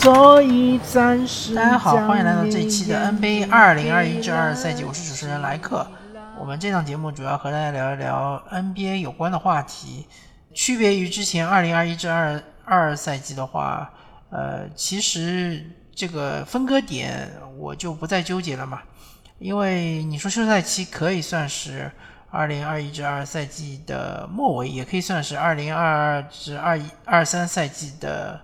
所以暂时。大家好，欢迎来到这一期的 NBA 二零二一至二赛季，我是主持人莱克。我们这档节目主要和大家聊一聊 NBA 有关的话题。区别于之前二零二一至二二赛季的话，呃，其实这个分割点我就不再纠结了嘛，因为你说休赛期可以算是。二零二一至二赛季的末尾，也可以算是二零二二至二一二三赛季的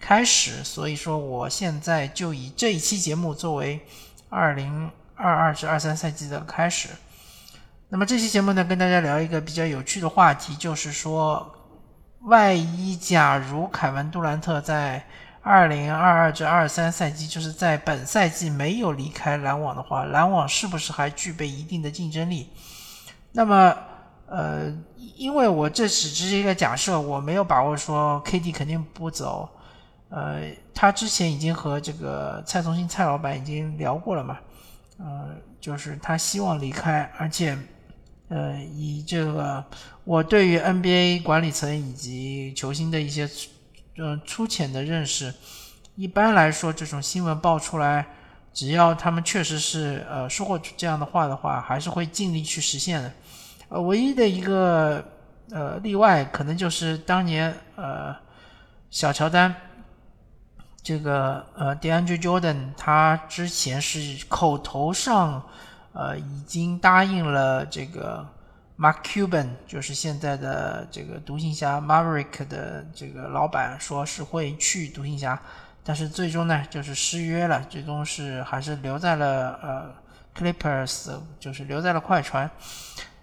开始。所以说，我现在就以这一期节目作为二零二二至二三赛季的开始。那么这期节目呢，跟大家聊一个比较有趣的话题，就是说，万一假如凯文杜兰特在二零二二至二三赛季，就是在本赛季没有离开篮网的话，篮网是不是还具备一定的竞争力？那么，呃，因为我这只是一个假设，我没有把握说 KD 肯定不走。呃，他之前已经和这个蔡崇信蔡老板已经聊过了嘛，呃，就是他希望离开，而且，呃，以这个我对于 NBA 管理层以及球星的一些，嗯，粗浅的认识，一般来说，这种新闻爆出来。只要他们确实是呃说过这样的话的话，还是会尽力去实现的。呃，唯一的一个呃例外，可能就是当年呃小乔丹这个呃 DeAndre Jordan，他之前是口头上呃已经答应了这个 Mark Cuban，就是现在的这个独行侠 Maverick 的这个老板，说是会去独行侠。但是最终呢，就是失约了，最终是还是留在了呃 Clippers，就是留在了快船。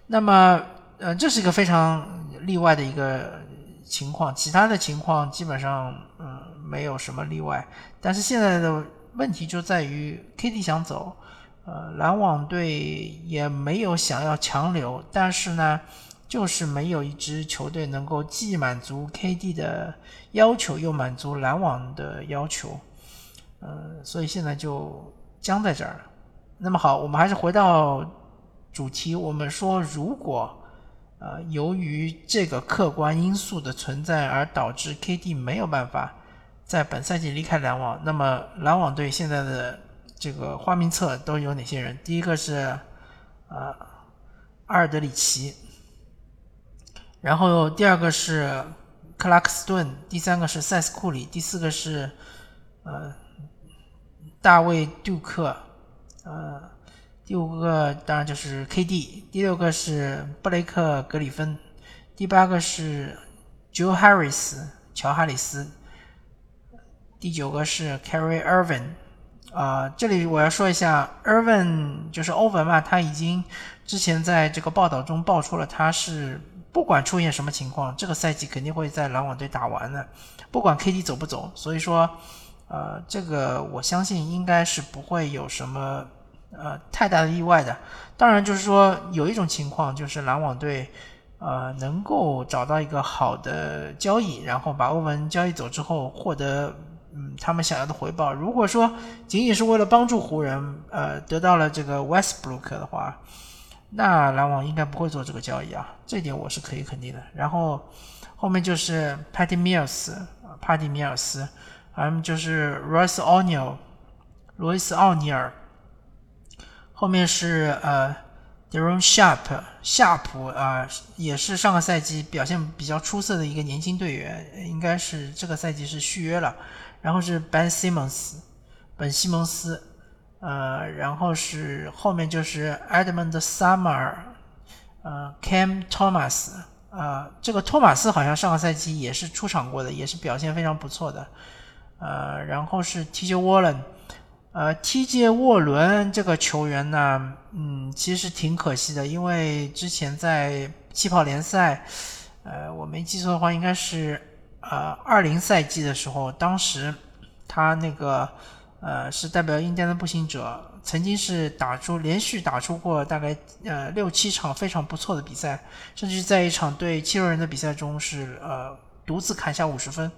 那么，呃，这是一个非常例外的一个情况，其他的情况基本上嗯没有什么例外。但是现在的问题就在于 KD 想走，呃，篮网队也没有想要强留，但是呢。就是没有一支球队能够既满足 KD 的要求，又满足篮网的要求，呃，所以现在就僵在这儿了。那么好，我们还是回到主题，我们说，如果呃由于这个客观因素的存在而导致 KD 没有办法在本赛季离开篮网，那么篮网队现在的这个花名册都有哪些人？第一个是呃阿尔德里奇。然后第二个是克拉克斯顿，第三个是塞斯库里，第四个是呃大卫杜克，呃第五个当然就是 KD，第六个是布雷克格里芬，第八个是 Joe Harris 乔哈里斯，第九个是 Carry Irvin，啊这里我要说一下，Irvin 就是欧文嘛，他已经之前在这个报道中爆出了他是。不管出现什么情况，这个赛季肯定会在篮网队打完的。不管 KD 走不走，所以说，呃，这个我相信应该是不会有什么呃太大的意外的。当然，就是说有一种情况，就是篮网队呃能够找到一个好的交易，然后把欧文交易走之后，获得嗯他们想要的回报。如果说仅仅是为了帮助湖人呃得到了这个 Westbrook 的话。那篮网应该不会做这个交易啊，这点我是可以肯定的。然后后面就是 Patty Mills 啊，Patty Mills，还有就是 Royce O'Neal，罗伊斯奥尼尔。后面是呃 Deron Sharp，夏普啊，也是上个赛季表现比较出色的一个年轻队员，应该是这个赛季是续约了。然后是 Ben Simmons，本西蒙斯。呃，然后是后面就是 Edmund Summer，呃，Cam Thomas，呃，这个托马斯好像上个赛季也是出场过的，也是表现非常不错的。呃，然后是 TJ Warren，呃，TJ 沃伦这个球员呢，嗯，其实挺可惜的，因为之前在气泡联赛，呃，我没记错的话，应该是呃二零赛季的时候，当时他那个。呃，是代表印第安的步行者，曾经是打出连续打出过大概呃六七场非常不错的比赛，甚至在一场对七六人的比赛中是呃独自砍下五十分，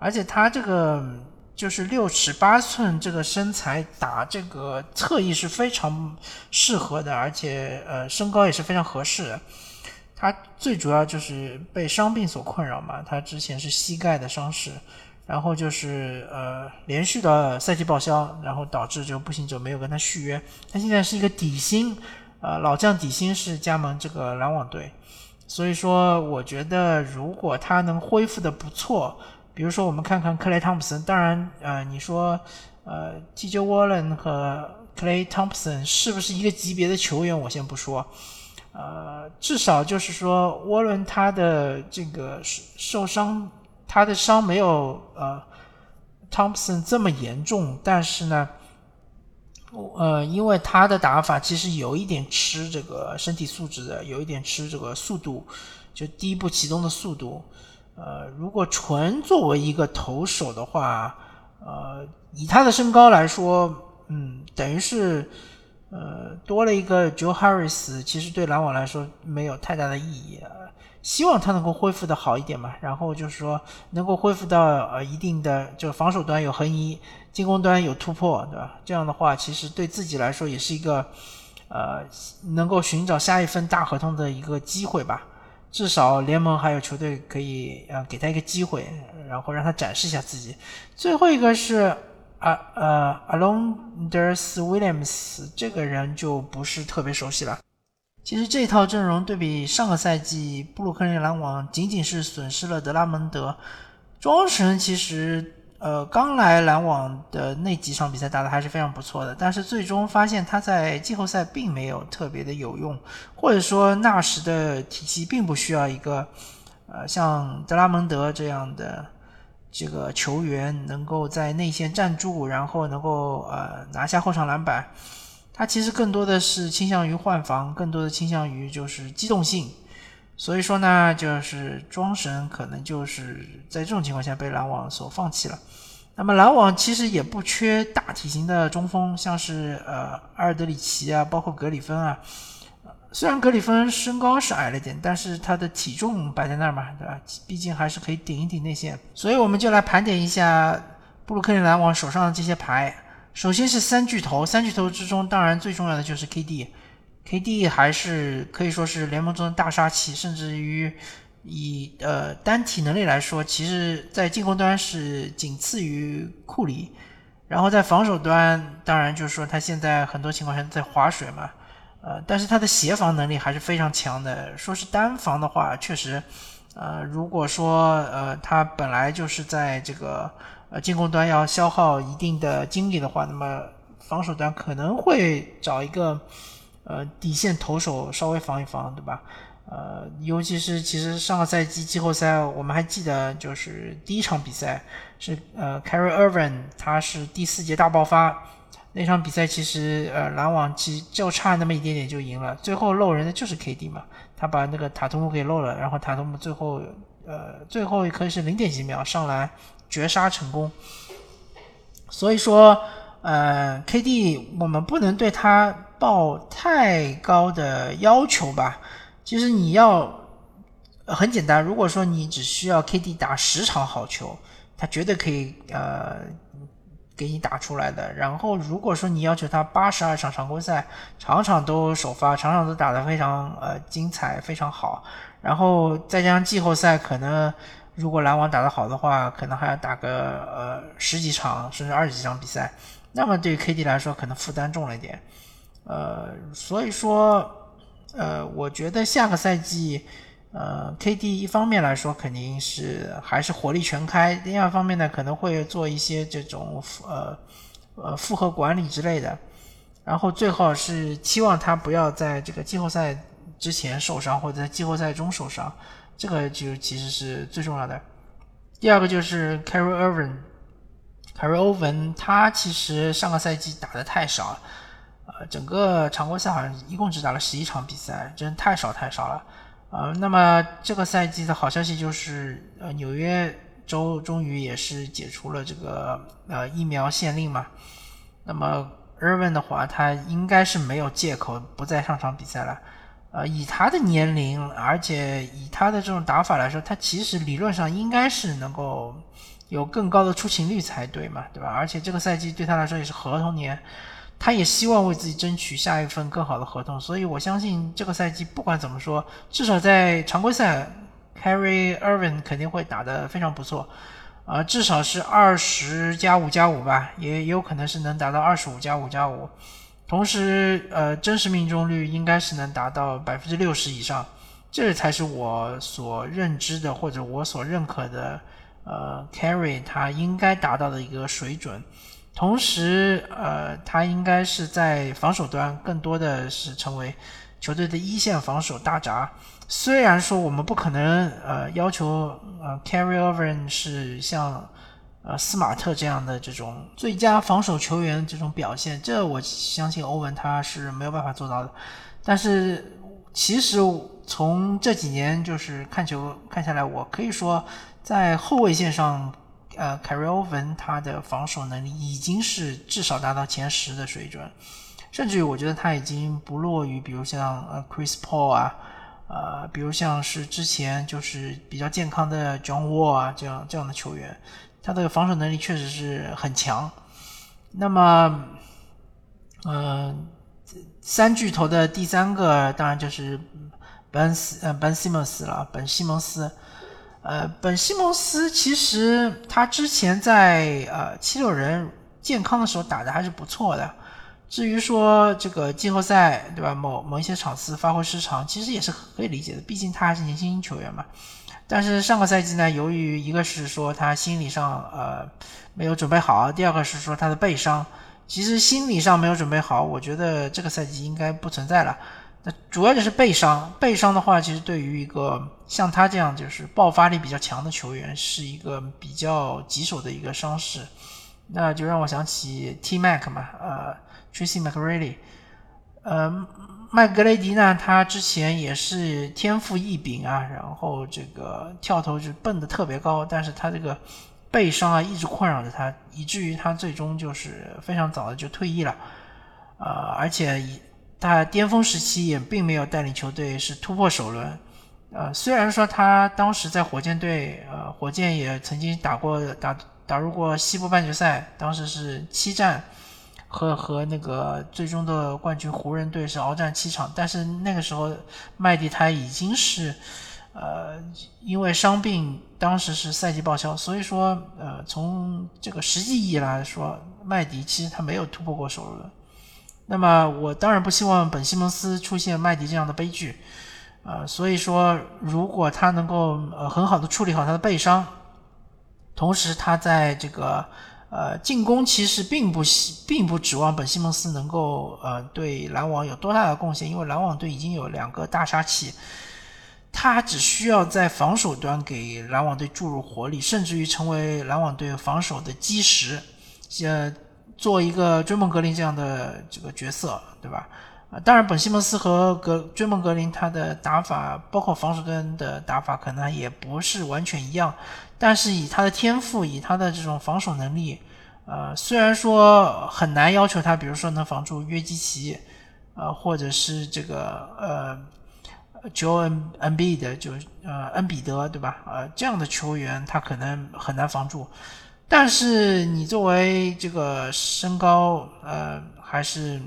而且他这个就是六尺八寸这个身材打这个侧翼是非常适合的，而且呃身高也是非常合适的。他最主要就是被伤病所困扰嘛，他之前是膝盖的伤势。然后就是呃连续的赛季报销，然后导致这个步行者没有跟他续约。他现在是一个底薪，呃老将底薪是加盟这个篮网队，所以说我觉得如果他能恢复的不错，比如说我们看看克雷汤普森，当然呃你说呃 TJ Warren 和克雷汤普森是不是一个级别的球员，我先不说。呃，至少就是说，沃伦他的这个受伤，他的伤没有呃汤普森这么严重，但是呢，呃，因为他的打法其实有一点吃这个身体素质的，有一点吃这个速度，就第一步启动的速度。呃，如果纯作为一个投手的话，呃，以他的身高来说，嗯，等于是。呃，多了一个 Joe Harris，其实对篮网来说没有太大的意义。希望他能够恢复的好一点嘛，然后就是说能够恢复到呃一定的，就防守端有横移，进攻端有突破，对吧？这样的话，其实对自己来说也是一个呃能够寻找下一份大合同的一个机会吧。至少联盟还有球队可以呃给他一个机会，然后让他展示一下自己。最后一个是。啊呃，Alonder's Williams 这个人就不是特别熟悉了。其实这套阵容对比上个赛季，布鲁克林篮网仅仅是损失了德拉蒙德。庄神其实呃刚来篮网的那几场比赛打的还是非常不错的，但是最终发现他在季后赛并没有特别的有用，或者说纳什的体系并不需要一个呃像德拉蒙德这样的。这个球员能够在内线站住，然后能够呃拿下后场篮板，他其实更多的是倾向于换防，更多的倾向于就是机动性。所以说呢，就是庄神可能就是在这种情况下被篮网所放弃了。那么篮网其实也不缺大体型的中锋，像是呃阿尔德里奇啊，包括格里芬啊。虽然格里芬身高是矮了点，但是他的体重摆在那儿嘛，对吧？毕竟还是可以顶一顶内线。所以我们就来盘点一下布鲁克林篮网手上的这些牌。首先是三巨头，三巨头之中当然最重要的就是 KD，KD 还是可以说是联盟中的大杀器，甚至于以呃单体能力来说，其实在进攻端是仅次于库里。然后在防守端，当然就是说他现在很多情况下在划水嘛。呃，但是他的协防能力还是非常强的。说是单防的话，确实，呃，如果说呃他本来就是在这个呃进攻端要消耗一定的精力的话，那么防守端可能会找一个呃底线投手稍微防一防，对吧？呃，尤其是其实上个赛季季后赛，我们还记得就是第一场比赛是呃 Carry Irvin，他是第四节大爆发。那场比赛其实，呃，篮网其实就差那么一点点就赢了。最后漏人的就是 KD 嘛，他把那个塔图姆给漏了，然后塔图姆最后，呃，最后可以是零点几秒上来绝杀成功。所以说，呃，KD 我们不能对他抱太高的要求吧。其实你要很简单，如果说你只需要 KD 打十场好球，他绝对可以，呃。给你打出来的。然后，如果说你要求他八十二场常规赛场场都首发，场场都打得非常呃精彩，非常好，然后再加上季后赛，可能如果篮网打得好的话，可能还要打个呃十几场甚至二十几场比赛，那么对于 KD 来说，可能负担重了一点。呃，所以说，呃，我觉得下个赛季。呃，KD 一方面来说肯定是还是火力全开，第二方面呢可能会做一些这种呃呃复合管理之类的，然后最好是期望他不要在这个季后赛之前受伤或者在季后赛中受伤，这个就其实是最重要的。第二个就是 Carry Irvin，Carry Irvin 他其实上个赛季打的太少了，呃，整个常规赛好像一共只打了十一场比赛，真太少太少了。呃，那么这个赛季的好消息就是，呃，纽约州终于也是解除了这个呃疫苗限令嘛。那么 Irvin 的话，他应该是没有借口不再上场比赛了。呃，以他的年龄，而且以他的这种打法来说，他其实理论上应该是能够有更高的出勤率才对嘛，对吧？而且这个赛季对他来说也是合同年。他也希望为自己争取下一份更好的合同，所以我相信这个赛季不管怎么说，至少在常规赛，Carry Irvin 肯定会打得非常不错。啊，至少是二十加五加五吧，也也有可能是能达到二十五加五加五。同时，呃，真实命中率应该是能达到百分之六十以上，这才是我所认知的或者我所认可的，呃，carry 他应该达到的一个水准。同时，呃，他应该是在防守端更多的是成为球队的一线防守大闸。虽然说我们不可能呃要求呃 carry over 是像。呃，斯马特这样的这种最佳防守球员这种表现，这我相信欧文他是没有办法做到的。但是，其实从这几年就是看球看下来，我可以说，在后卫线上，呃，凯瑞欧文他的防守能力已经是至少达到前十的水准，甚至于我觉得他已经不落于，比如像呃 Chris Paul 啊，呃，比如像是之前就是比较健康的 John Wall 啊这样这样的球员。他的防守能力确实是很强。那么，嗯，三巨头的第三个当然就是本斯呃本西蒙斯了。本西蒙斯，呃，本西蒙斯其实他之前在呃七六人健康的时候打的还是不错的。至于说这个季后赛对吧，某某一些场次发挥失常，其实也是可以理解的，毕竟他还是年轻球员嘛。但是上个赛季呢，由于一个是说他心理上呃没有准备好，第二个是说他的背伤。其实心理上没有准备好，我觉得这个赛季应该不存在了。那主要就是背伤，背伤的话，其实对于一个像他这样就是爆发力比较强的球员，是一个比较棘手的一个伤势。那就让我想起 T Mac 嘛，呃，Tracy McGrady，呃。麦格雷迪呢？他之前也是天赋异禀啊，然后这个跳投是蹦得特别高，但是他这个背伤啊一直困扰着他，以至于他最终就是非常早的就退役了。呃，而且以他巅峰时期也并没有带领球队是突破首轮。呃，虽然说他当时在火箭队，呃，火箭也曾经打过打打入过西部半决赛，当时是七战。和和那个最终的冠军湖人队是鏖战七场，但是那个时候麦迪他已经是，呃，因为伤病，当时是赛季报销，所以说，呃，从这个实际意义来说，麦迪其实他没有突破过首轮。那么我当然不希望本西蒙斯出现麦迪这样的悲剧，呃，所以说如果他能够呃很好的处理好他的背伤，同时他在这个。呃，进攻其实并不希，并不指望本西蒙斯能够呃对篮网有多大的贡献，因为篮网队已经有两个大杀器，他只需要在防守端给篮网队注入活力，甚至于成为篮网队防守的基石，呃，做一个追梦格林这样的这个角色，对吧？啊，当然，本西蒙斯和格追梦格林他的打法，包括防守端的打法，可能也不是完全一样。但是以他的天赋，以他的这种防守能力，呃，虽然说很难要求他，比如说能防住约基奇，呃，或者是这个呃，Jo N N B 的就呃恩比德，对吧？呃，这样的球员他可能很难防住。但是你作为这个身高呃还是。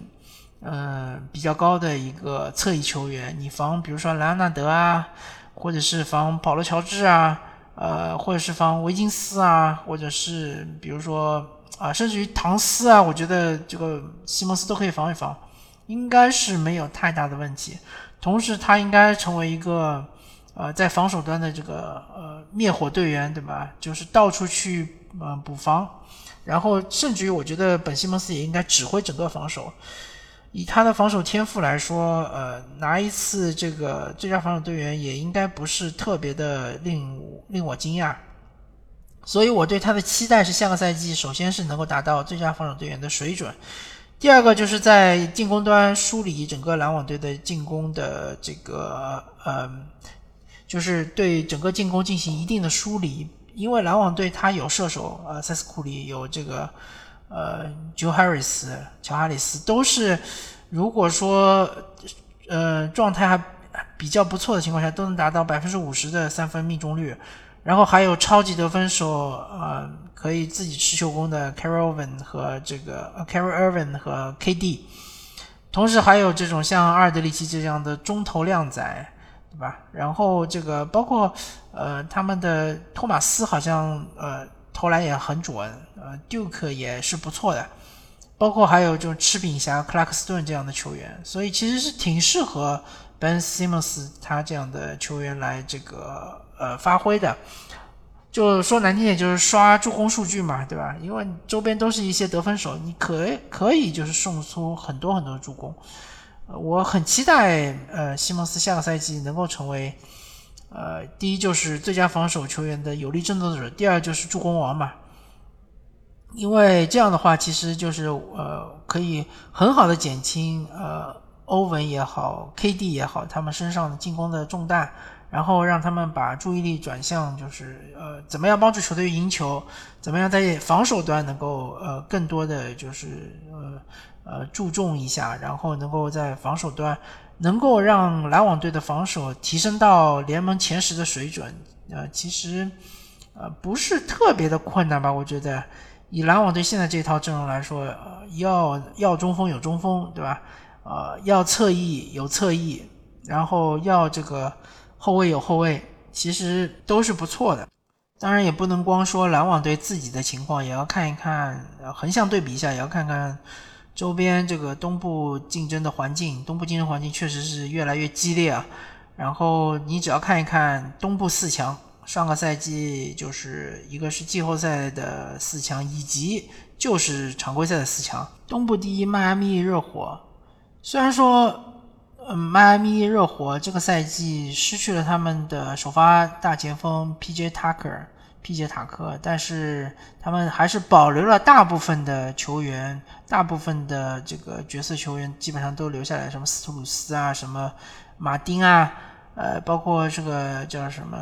嗯，比较高的一个侧翼球员，你防比如说莱昂纳德啊，或者是防保罗乔治啊，呃，或者是防维金斯啊，或者是比如说啊，甚至于唐斯啊，我觉得这个西蒙斯都可以防一防，应该是没有太大的问题。同时，他应该成为一个呃，在防守端的这个呃灭火队员，对吧？就是到处去呃补防，然后甚至于我觉得本西蒙斯也应该指挥整个防守。以他的防守天赋来说，呃，拿一次这个最佳防守队员也应该不是特别的令令我惊讶，所以我对他的期待是下个赛季首先是能够达到最佳防守队员的水准，第二个就是在进攻端梳理整个篮网队的进攻的这个呃，就是对整个进攻进行一定的梳理，因为篮网队他有射手，呃，塞斯库里有这个。呃，Joe Harris、乔哈里斯都是，如果说呃状态还比较不错的情况下，都能达到百分之五十的三分命中率。然后还有超级得分手，呃，可以自己持球攻的 c a r o l Irvin 和这个 c a r o Irvin 和 KD。同时还有这种像阿尔德里奇这样的中投靓仔，对吧？然后这个包括呃他们的托马斯好像呃。投篮也很准，呃，Duke 也是不错的，包括还有就是赤饼侠克拉克斯顿这样的球员，所以其实是挺适合 Ben Simmons 他这样的球员来这个呃发挥的。就说难听点，就是刷助攻数据嘛，对吧？因为周边都是一些得分手，你可可以就是送出很多很多助攻。我很期待，呃，西蒙斯下个赛季能够成为，呃，第一就是最佳防守球员的有力争夺者，第二就是助攻王嘛。因为这样的话，其实就是呃，可以很好的减轻呃欧文也好，KD 也好，他们身上的进攻的重担。然后让他们把注意力转向，就是呃，怎么样帮助球队赢球，怎么样在防守端能够呃更多的就是呃呃注重一下，然后能够在防守端能够让篮网队的防守提升到联盟前十的水准，呃，其实呃不是特别的困难吧？我觉得以篮网队现在这套阵容来说，要要中锋有中锋，对吧？呃，要侧翼有侧翼，然后要这个。后卫有后卫，其实都是不错的。当然也不能光说篮网队自己的情况，也要看一看，横向对比一下，也要看看周边这个东部竞争的环境。东部竞争环境确实是越来越激烈啊。然后你只要看一看东部四强，上个赛季就是一个是季后赛的四强，以及就是常规赛的四强。东部第一迈阿密热火，虽然说。嗯，迈阿密热火这个赛季失去了他们的首发大前锋 P.J. Tucker Tucker，P.J. 塔克，但是他们还是保留了大部分的球员，大部分的这个角色球员基本上都留下来，什么斯图鲁斯啊，什么马丁啊，呃，包括这个叫什么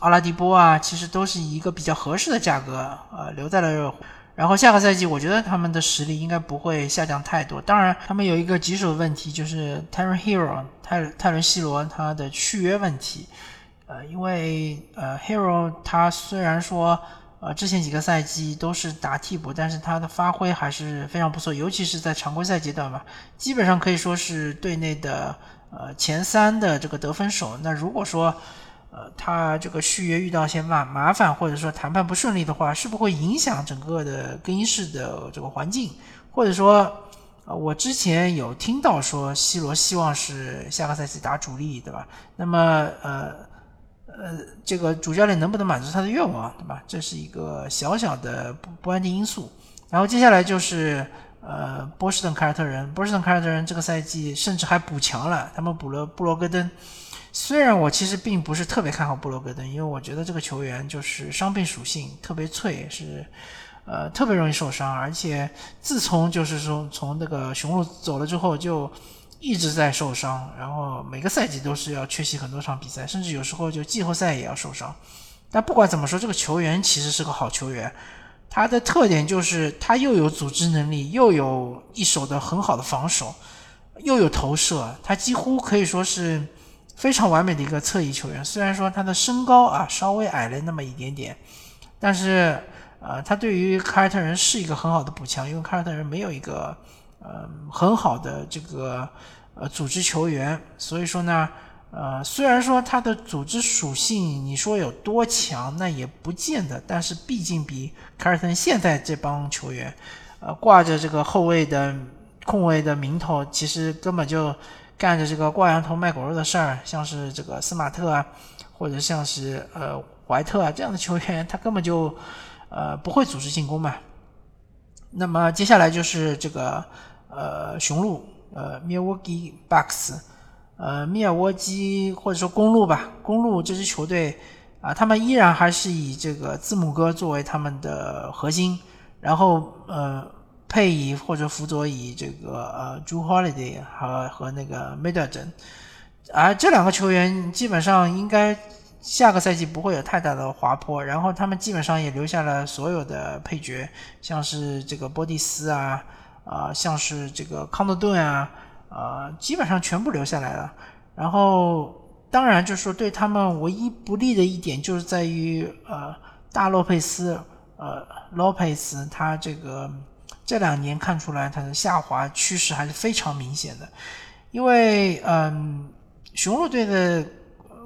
奥拉迪波啊，其实都是以一个比较合适的价格，呃，留在了热火。然后下个赛季，我觉得他们的实力应该不会下降太多。当然，他们有一个棘手的问题，就是泰伦· Hero 泰泰伦·西罗他的续约问题。呃，因为呃，Hero 他虽然说呃之前几个赛季都是打替补，但是他的发挥还是非常不错，尤其是在常规赛阶段吧，基本上可以说是队内的呃前三的这个得分手。那如果说呃，他这个续约遇到些麻麻烦，或者说谈判不顺利的话，是不会影响整个的更衣室的这个环境？或者说，呃，我之前有听到说，C 罗希望是下个赛季打主力，对吧？那么，呃，呃，这个主教练能不能满足他的愿望，对吧？这是一个小小的不不安定因素。然后接下来就是，呃，波士顿凯尔特人，波士顿凯尔特人这个赛季甚至还补强了，他们补了布罗格登。虽然我其实并不是特别看好布罗格登，因为我觉得这个球员就是伤病属性特别脆，是呃特别容易受伤，而且自从就是说从那个雄鹿走了之后，就一直在受伤，然后每个赛季都是要缺席很多场比赛，甚至有时候就季后赛也要受伤。但不管怎么说，这个球员其实是个好球员，他的特点就是他又有组织能力，又有一手的很好的防守，又有投射，他几乎可以说是。非常完美的一个侧翼球员，虽然说他的身高啊稍微矮了那么一点点，但是呃，他对于凯尔特人是一个很好的补强，因为凯尔特人没有一个呃很好的这个呃组织球员，所以说呢，呃，虽然说他的组织属性你说有多强，那也不见得，但是毕竟比凯尔特现在这帮球员，呃，挂着这个后卫的控卫的名头，其实根本就。干着这个挂羊头卖狗肉的事儿，像是这个斯马特啊，或者像是呃怀特啊这样的球员，他根本就呃不会组织进攻嘛。那么接下来就是这个呃雄鹿呃 Milwaukee Bucks，呃密尔沃基或者说公路吧，公路这支球队啊，他们依然还是以这个字母哥作为他们的核心，然后呃。配以或者辅佐以这个呃，Drew Holiday 和和那个 Middleton，而这两个球员基本上应该下个赛季不会有太大的滑坡。然后他们基本上也留下了所有的配角，像是这个波蒂斯啊，啊，像是这个康德顿啊，啊，基本上全部留下来了。然后当然就是说对他们唯一不利的一点就是在于呃，大洛佩斯，呃，洛佩斯他这个。这两年看出来，它的下滑趋势还是非常明显的，因为嗯，雄鹿队的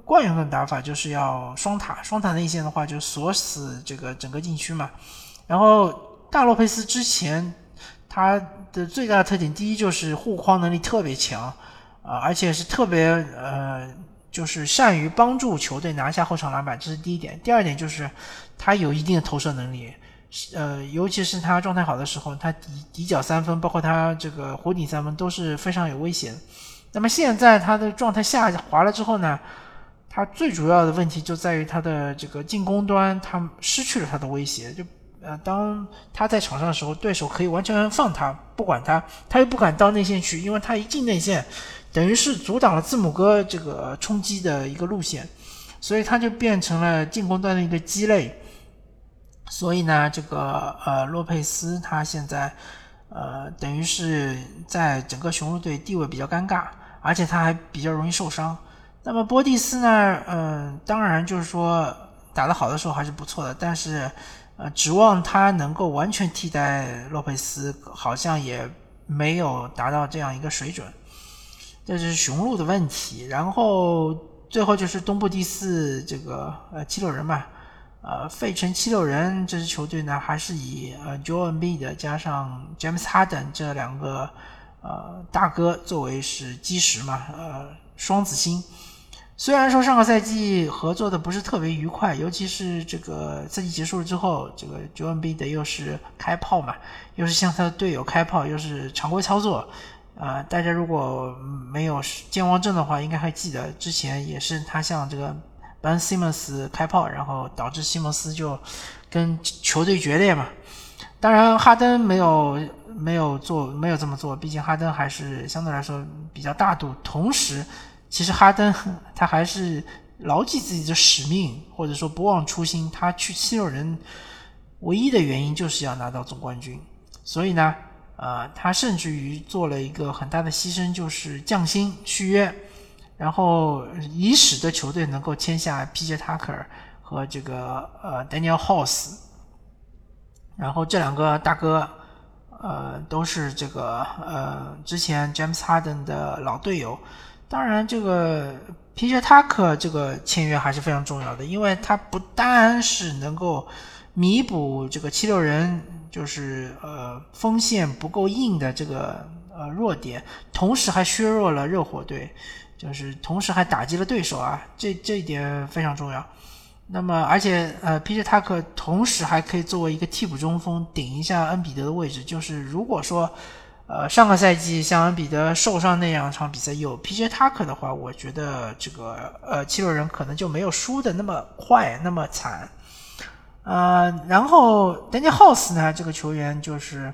惯用的打法就是要双塔，双塔内线的话就锁死这个整个禁区嘛。然后大洛佩斯之前他的最大的特点，第一就是护框能力特别强啊，而且是特别呃，就是善于帮助球队拿下后场篮板，这是第一点。第二点就是他有一定的投射能力。呃，尤其是他状态好的时候，他底底角三分，包括他这个弧顶三分都是非常有威胁的。那么现在他的状态下滑了之后呢，他最主要的问题就在于他的这个进攻端，他失去了他的威胁。就呃，当他在场上的时候，对手可以完全放他，不管他，他又不敢到内线去，因为他一进内线，等于是阻挡了字母哥这个冲击的一个路线，所以他就变成了进攻端的一个鸡肋。所以呢，这个呃，洛佩斯他现在呃，等于是在整个雄鹿队地位比较尴尬，而且他还比较容易受伤。那么波蒂斯呢，嗯，当然就是说打得好的时候还是不错的，但是呃，指望他能够完全替代洛佩斯，好像也没有达到这样一个水准。这是雄鹿的问题。然后最后就是东部第四这个呃七六人嘛。呃，费城七六人这支球队呢，还是以呃 Joel Embiid 加上 James Harden 这两个呃大哥作为是基石嘛，呃双子星。虽然说上个赛季合作的不是特别愉快，尤其是这个赛季结束了之后，这个 Joel Embiid 又是开炮嘛，又是向他的队友开炮，又是常规操作。呃，大家如果没有健忘症的话，应该还记得之前也是他向这个。班西蒙斯开炮，然后导致西蒙斯就跟球队决裂嘛。当然，哈登没有没有做没有这么做，毕竟哈登还是相对来说比较大度。同时，其实哈登 他还是牢记自己的使命，或者说不忘初心。他去七六人唯一的原因就是要拿到总冠军。所以呢，呃，他甚至于做了一个很大的牺牲，就是降薪续约。然后以使得球队能够签下 P.J. Tucker 和这个呃 Daniel House，然后这两个大哥呃都是这个呃之前 James Harden 的老队友。当然，这个 P.J. 塔克这个签约还是非常重要的，因为他不单是能够弥补这个七六人就是呃锋线不够硬的这个呃弱点，同时还削弱了热火队。就是同时还打击了对手啊，这这一点非常重要。那么，而且呃，P.J. 塔克同时还可以作为一个替补中锋顶一下恩比德的位置。就是如果说呃上个赛季像恩比德受伤那两场比赛有 P.J. 塔克的话，我觉得这个呃七六人可能就没有输的那么快那么惨。呃，然后 Daniel House 呢，这个球员就是。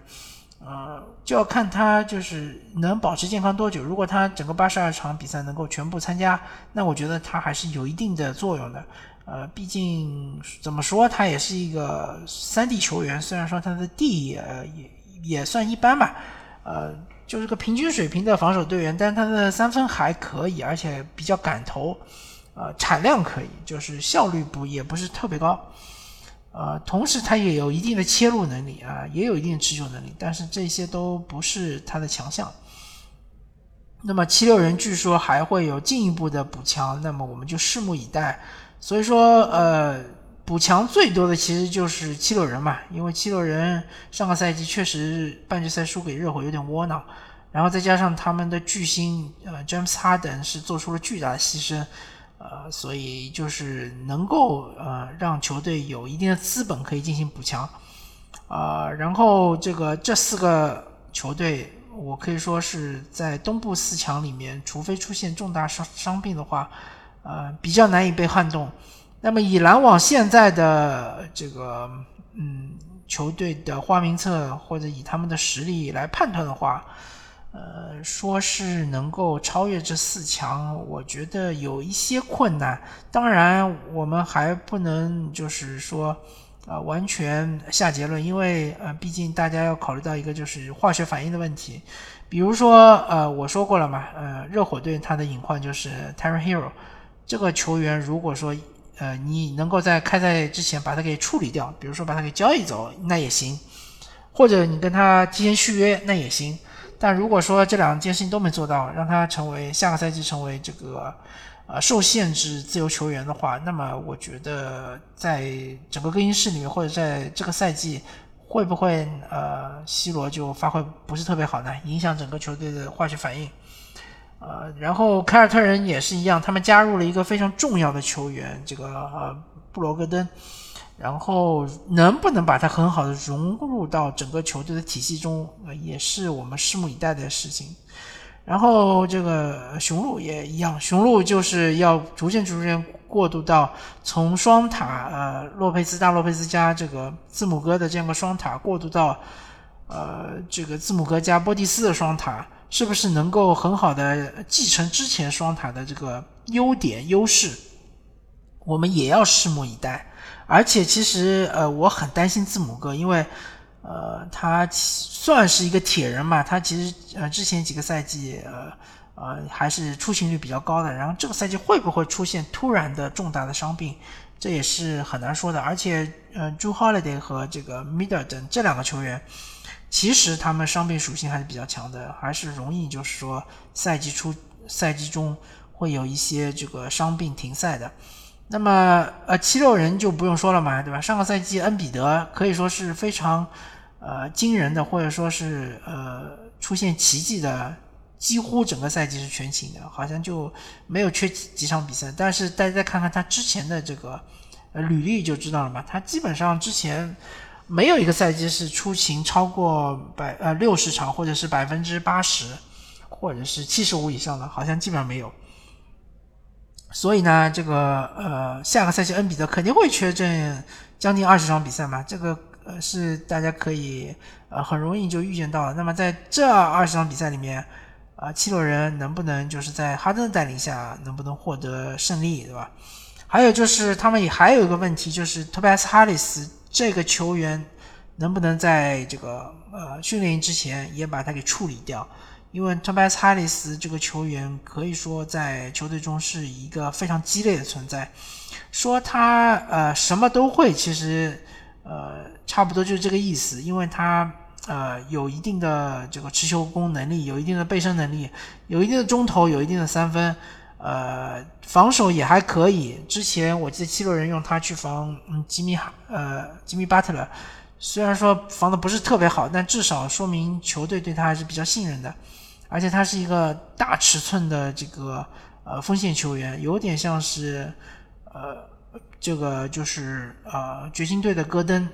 呃，就要看他就是能保持健康多久。如果他整个八十二场比赛能够全部参加，那我觉得他还是有一定的作用的。呃，毕竟怎么说，他也是一个三 D 球员，虽然说他的 D 也也也算一般吧，呃，就是个平均水平的防守队员，但是他的三分还可以，而且比较敢投，呃，产量可以，就是效率不也不是特别高。呃，同时他也有一定的切入能力啊，也有一定持久能力，但是这些都不是他的强项。那么七六人据说还会有进一步的补强，那么我们就拭目以待。所以说，呃，补强最多的其实就是七六人嘛，因为七六人上个赛季确实半决赛输给热火有点窝囊，然后再加上他们的巨星呃 James Harden 是做出了巨大的牺牲。呃，所以就是能够呃让球队有一定的资本可以进行补强，啊，然后这个这四个球队，我可以说是在东部四强里面，除非出现重大伤伤病的话，呃，比较难以被撼动。那么以篮网现在的这个嗯球队的花名册，或者以他们的实力来判断的话。呃，说是能够超越这四强，我觉得有一些困难。当然，我们还不能就是说，啊，完全下结论，因为呃，毕竟大家要考虑到一个就是化学反应的问题。比如说，呃，我说过了嘛，呃，热火队它的隐患就是 Terry Hero 这个球员，如果说呃你能够在开赛之前把它给处理掉，比如说把它给交易走，那也行；或者你跟他提前续约，那也行。但如果说这两件事情都没做到，让他成为下个赛季成为这个呃受限制自由球员的话，那么我觉得在整个更衣室里面或者在这个赛季会不会呃 C 罗就发挥不是特别好呢？影响整个球队的化学反应。呃，然后凯尔特人也是一样，他们加入了一个非常重要的球员，这个呃布罗格登，然后能不能把他很好的融入到整个球队的体系中，呃，也是我们拭目以待的事情。然后这个雄鹿也一样，雄鹿就是要逐渐逐渐过渡到从双塔呃洛佩兹大洛佩兹加这个字母哥的这样个双塔，过渡到呃这个字母哥加波蒂斯的双塔。是不是能够很好的继承之前双塔的这个优点优势？我们也要拭目以待。而且其实呃，我很担心字母哥，因为呃，他算是一个铁人嘛，他其实呃之前几个赛季呃呃还是出勤率比较高的。然后这个赛季会不会出现突然的重大的伤病，这也是很难说的。而且呃朱 Holiday 和这个 Middleton 这两个球员。其实他们伤病属性还是比较强的，还是容易就是说赛季初、赛季中会有一些这个伤病停赛的。那么呃，七六人就不用说了嘛，对吧？上个赛季恩比德可以说是非常呃惊人的，或者说是呃出现奇迹的，几乎整个赛季是全勤的，好像就没有缺几场比赛。但是大家再看看他之前的这个履历就知道了嘛，他基本上之前。没有一个赛季是出勤超过百呃六十场，或者是百分之八十，或者是七十五以上的，好像基本上没有。所以呢，这个呃下个赛季恩比德肯定会缺阵将近二十场比赛嘛，这个呃是大家可以呃很容易就预见到了。那么在这二十场比赛里面，啊七六人能不能就是在哈登的带领下能不能获得胜利，对吧？还有就是他们也还有一个问题，就是托比斯哈里斯。这个球员能不能在这个呃训练营之前也把他给处理掉？因为托拜斯哈里斯这个球员可以说在球队中是一个非常鸡肋的存在。说他呃什么都会，其实呃差不多就是这个意思。因为他呃有一定的这个持球攻能力，有一定的背身能力，有一定的中投，有一定的三分。呃，防守也还可以。之前我记得七六人用他去防嗯吉米哈呃吉米巴特勒，虽然说防的不是特别好，但至少说明球队对他还是比较信任的。而且他是一个大尺寸的这个呃锋线球员，有点像是呃这个就是呃掘金队的戈登，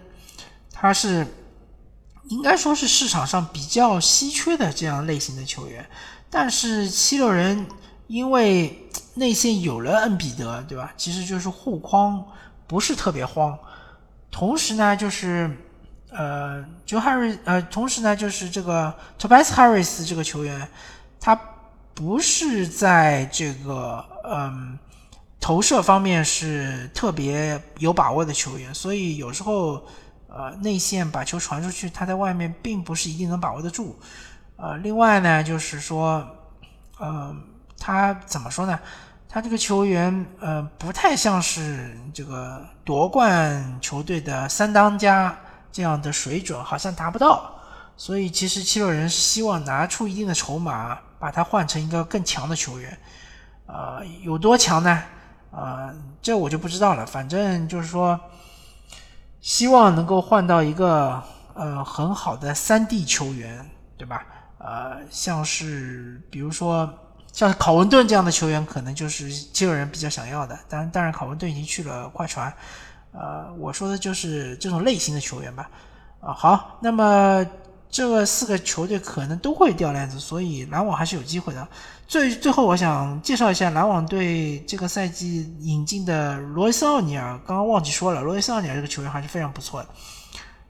他是应该说是市场上比较稀缺的这样类型的球员。但是七六人。因为内线有了恩比德，对吧？其实就是护框不是特别慌。同时呢，就是呃，Jo Harris，呃，同时呢，就是这个 Tobias Harris 这个球员，他不是在这个嗯投射方面是特别有把握的球员，所以有时候呃内线把球传出去，他在外面并不是一定能把握得住。呃，另外呢，就是说，嗯。他怎么说呢？他这个球员，呃，不太像是这个夺冠球队的三当家这样的水准，好像达不到。所以，其实七六人希望拿出一定的筹码，把他换成一个更强的球员。呃，有多强呢？呃，这我就不知道了。反正就是说，希望能够换到一个呃很好的三 D 球员，对吧？呃，像是比如说。像考文顿这样的球员，可能就是七六人比较想要的。当然，当然，考文顿已经去了快船。呃，我说的就是这种类型的球员吧。啊，好，那么这四个球队可能都会掉链子，所以篮网还是有机会的。最最后，我想介绍一下篮网队这个赛季引进的罗伊斯奥尼尔。刚刚忘记说了，罗伊斯奥尼尔这个球员还是非常不错的。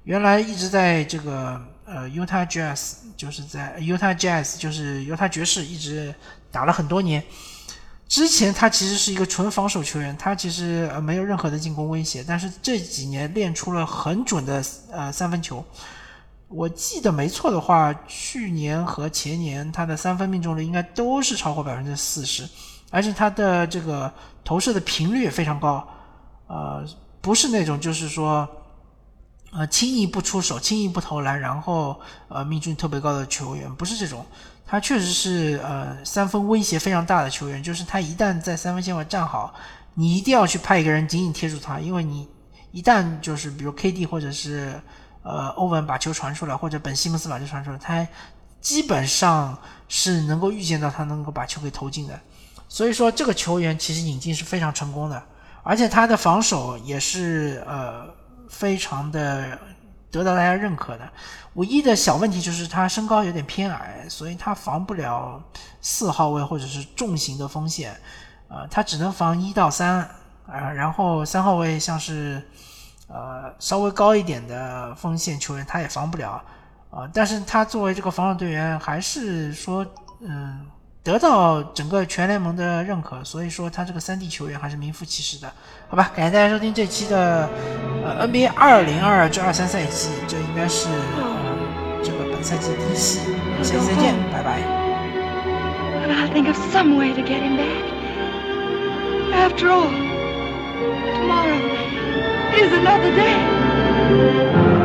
原来一直在这个呃犹他 Jazz，就是在犹他 Jazz，就是犹他爵士一直。打了很多年，之前他其实是一个纯防守球员，他其实呃没有任何的进攻威胁，但是这几年练出了很准的呃三分球。我记得没错的话，去年和前年他的三分命中率应该都是超过百分之四十，而且他的这个投射的频率也非常高，呃，不是那种就是说呃轻易不出手、轻易不投篮，然后呃命中率特别高的球员，不是这种。他确实是呃三分威胁非常大的球员，就是他一旦在三分线外站好，你一定要去派一个人紧紧贴住他，因为你一旦就是比如 KD 或者是呃欧文把球传出来，或者本西蒙斯把球传出来，他基本上是能够预见到他能够把球给投进的。所以说这个球员其实引进是非常成功的，而且他的防守也是呃非常的。得到大家认可的，唯一的小问题就是他身高有点偏矮，所以他防不了四号位或者是重型的锋线，呃，他只能防一到三，啊，然后三号位像是呃稍微高一点的锋线球员他也防不了，啊，但是他作为这个防守队员还是说嗯。得到整个全联盟的认可，所以说他这个三 D 球员还是名副其实的，好吧？感谢大家收听这期的呃 NBA 二零二二至二三赛季，这应该是呃这个本赛季第一期，下期再见，拜拜。After all, tomorrow is another day.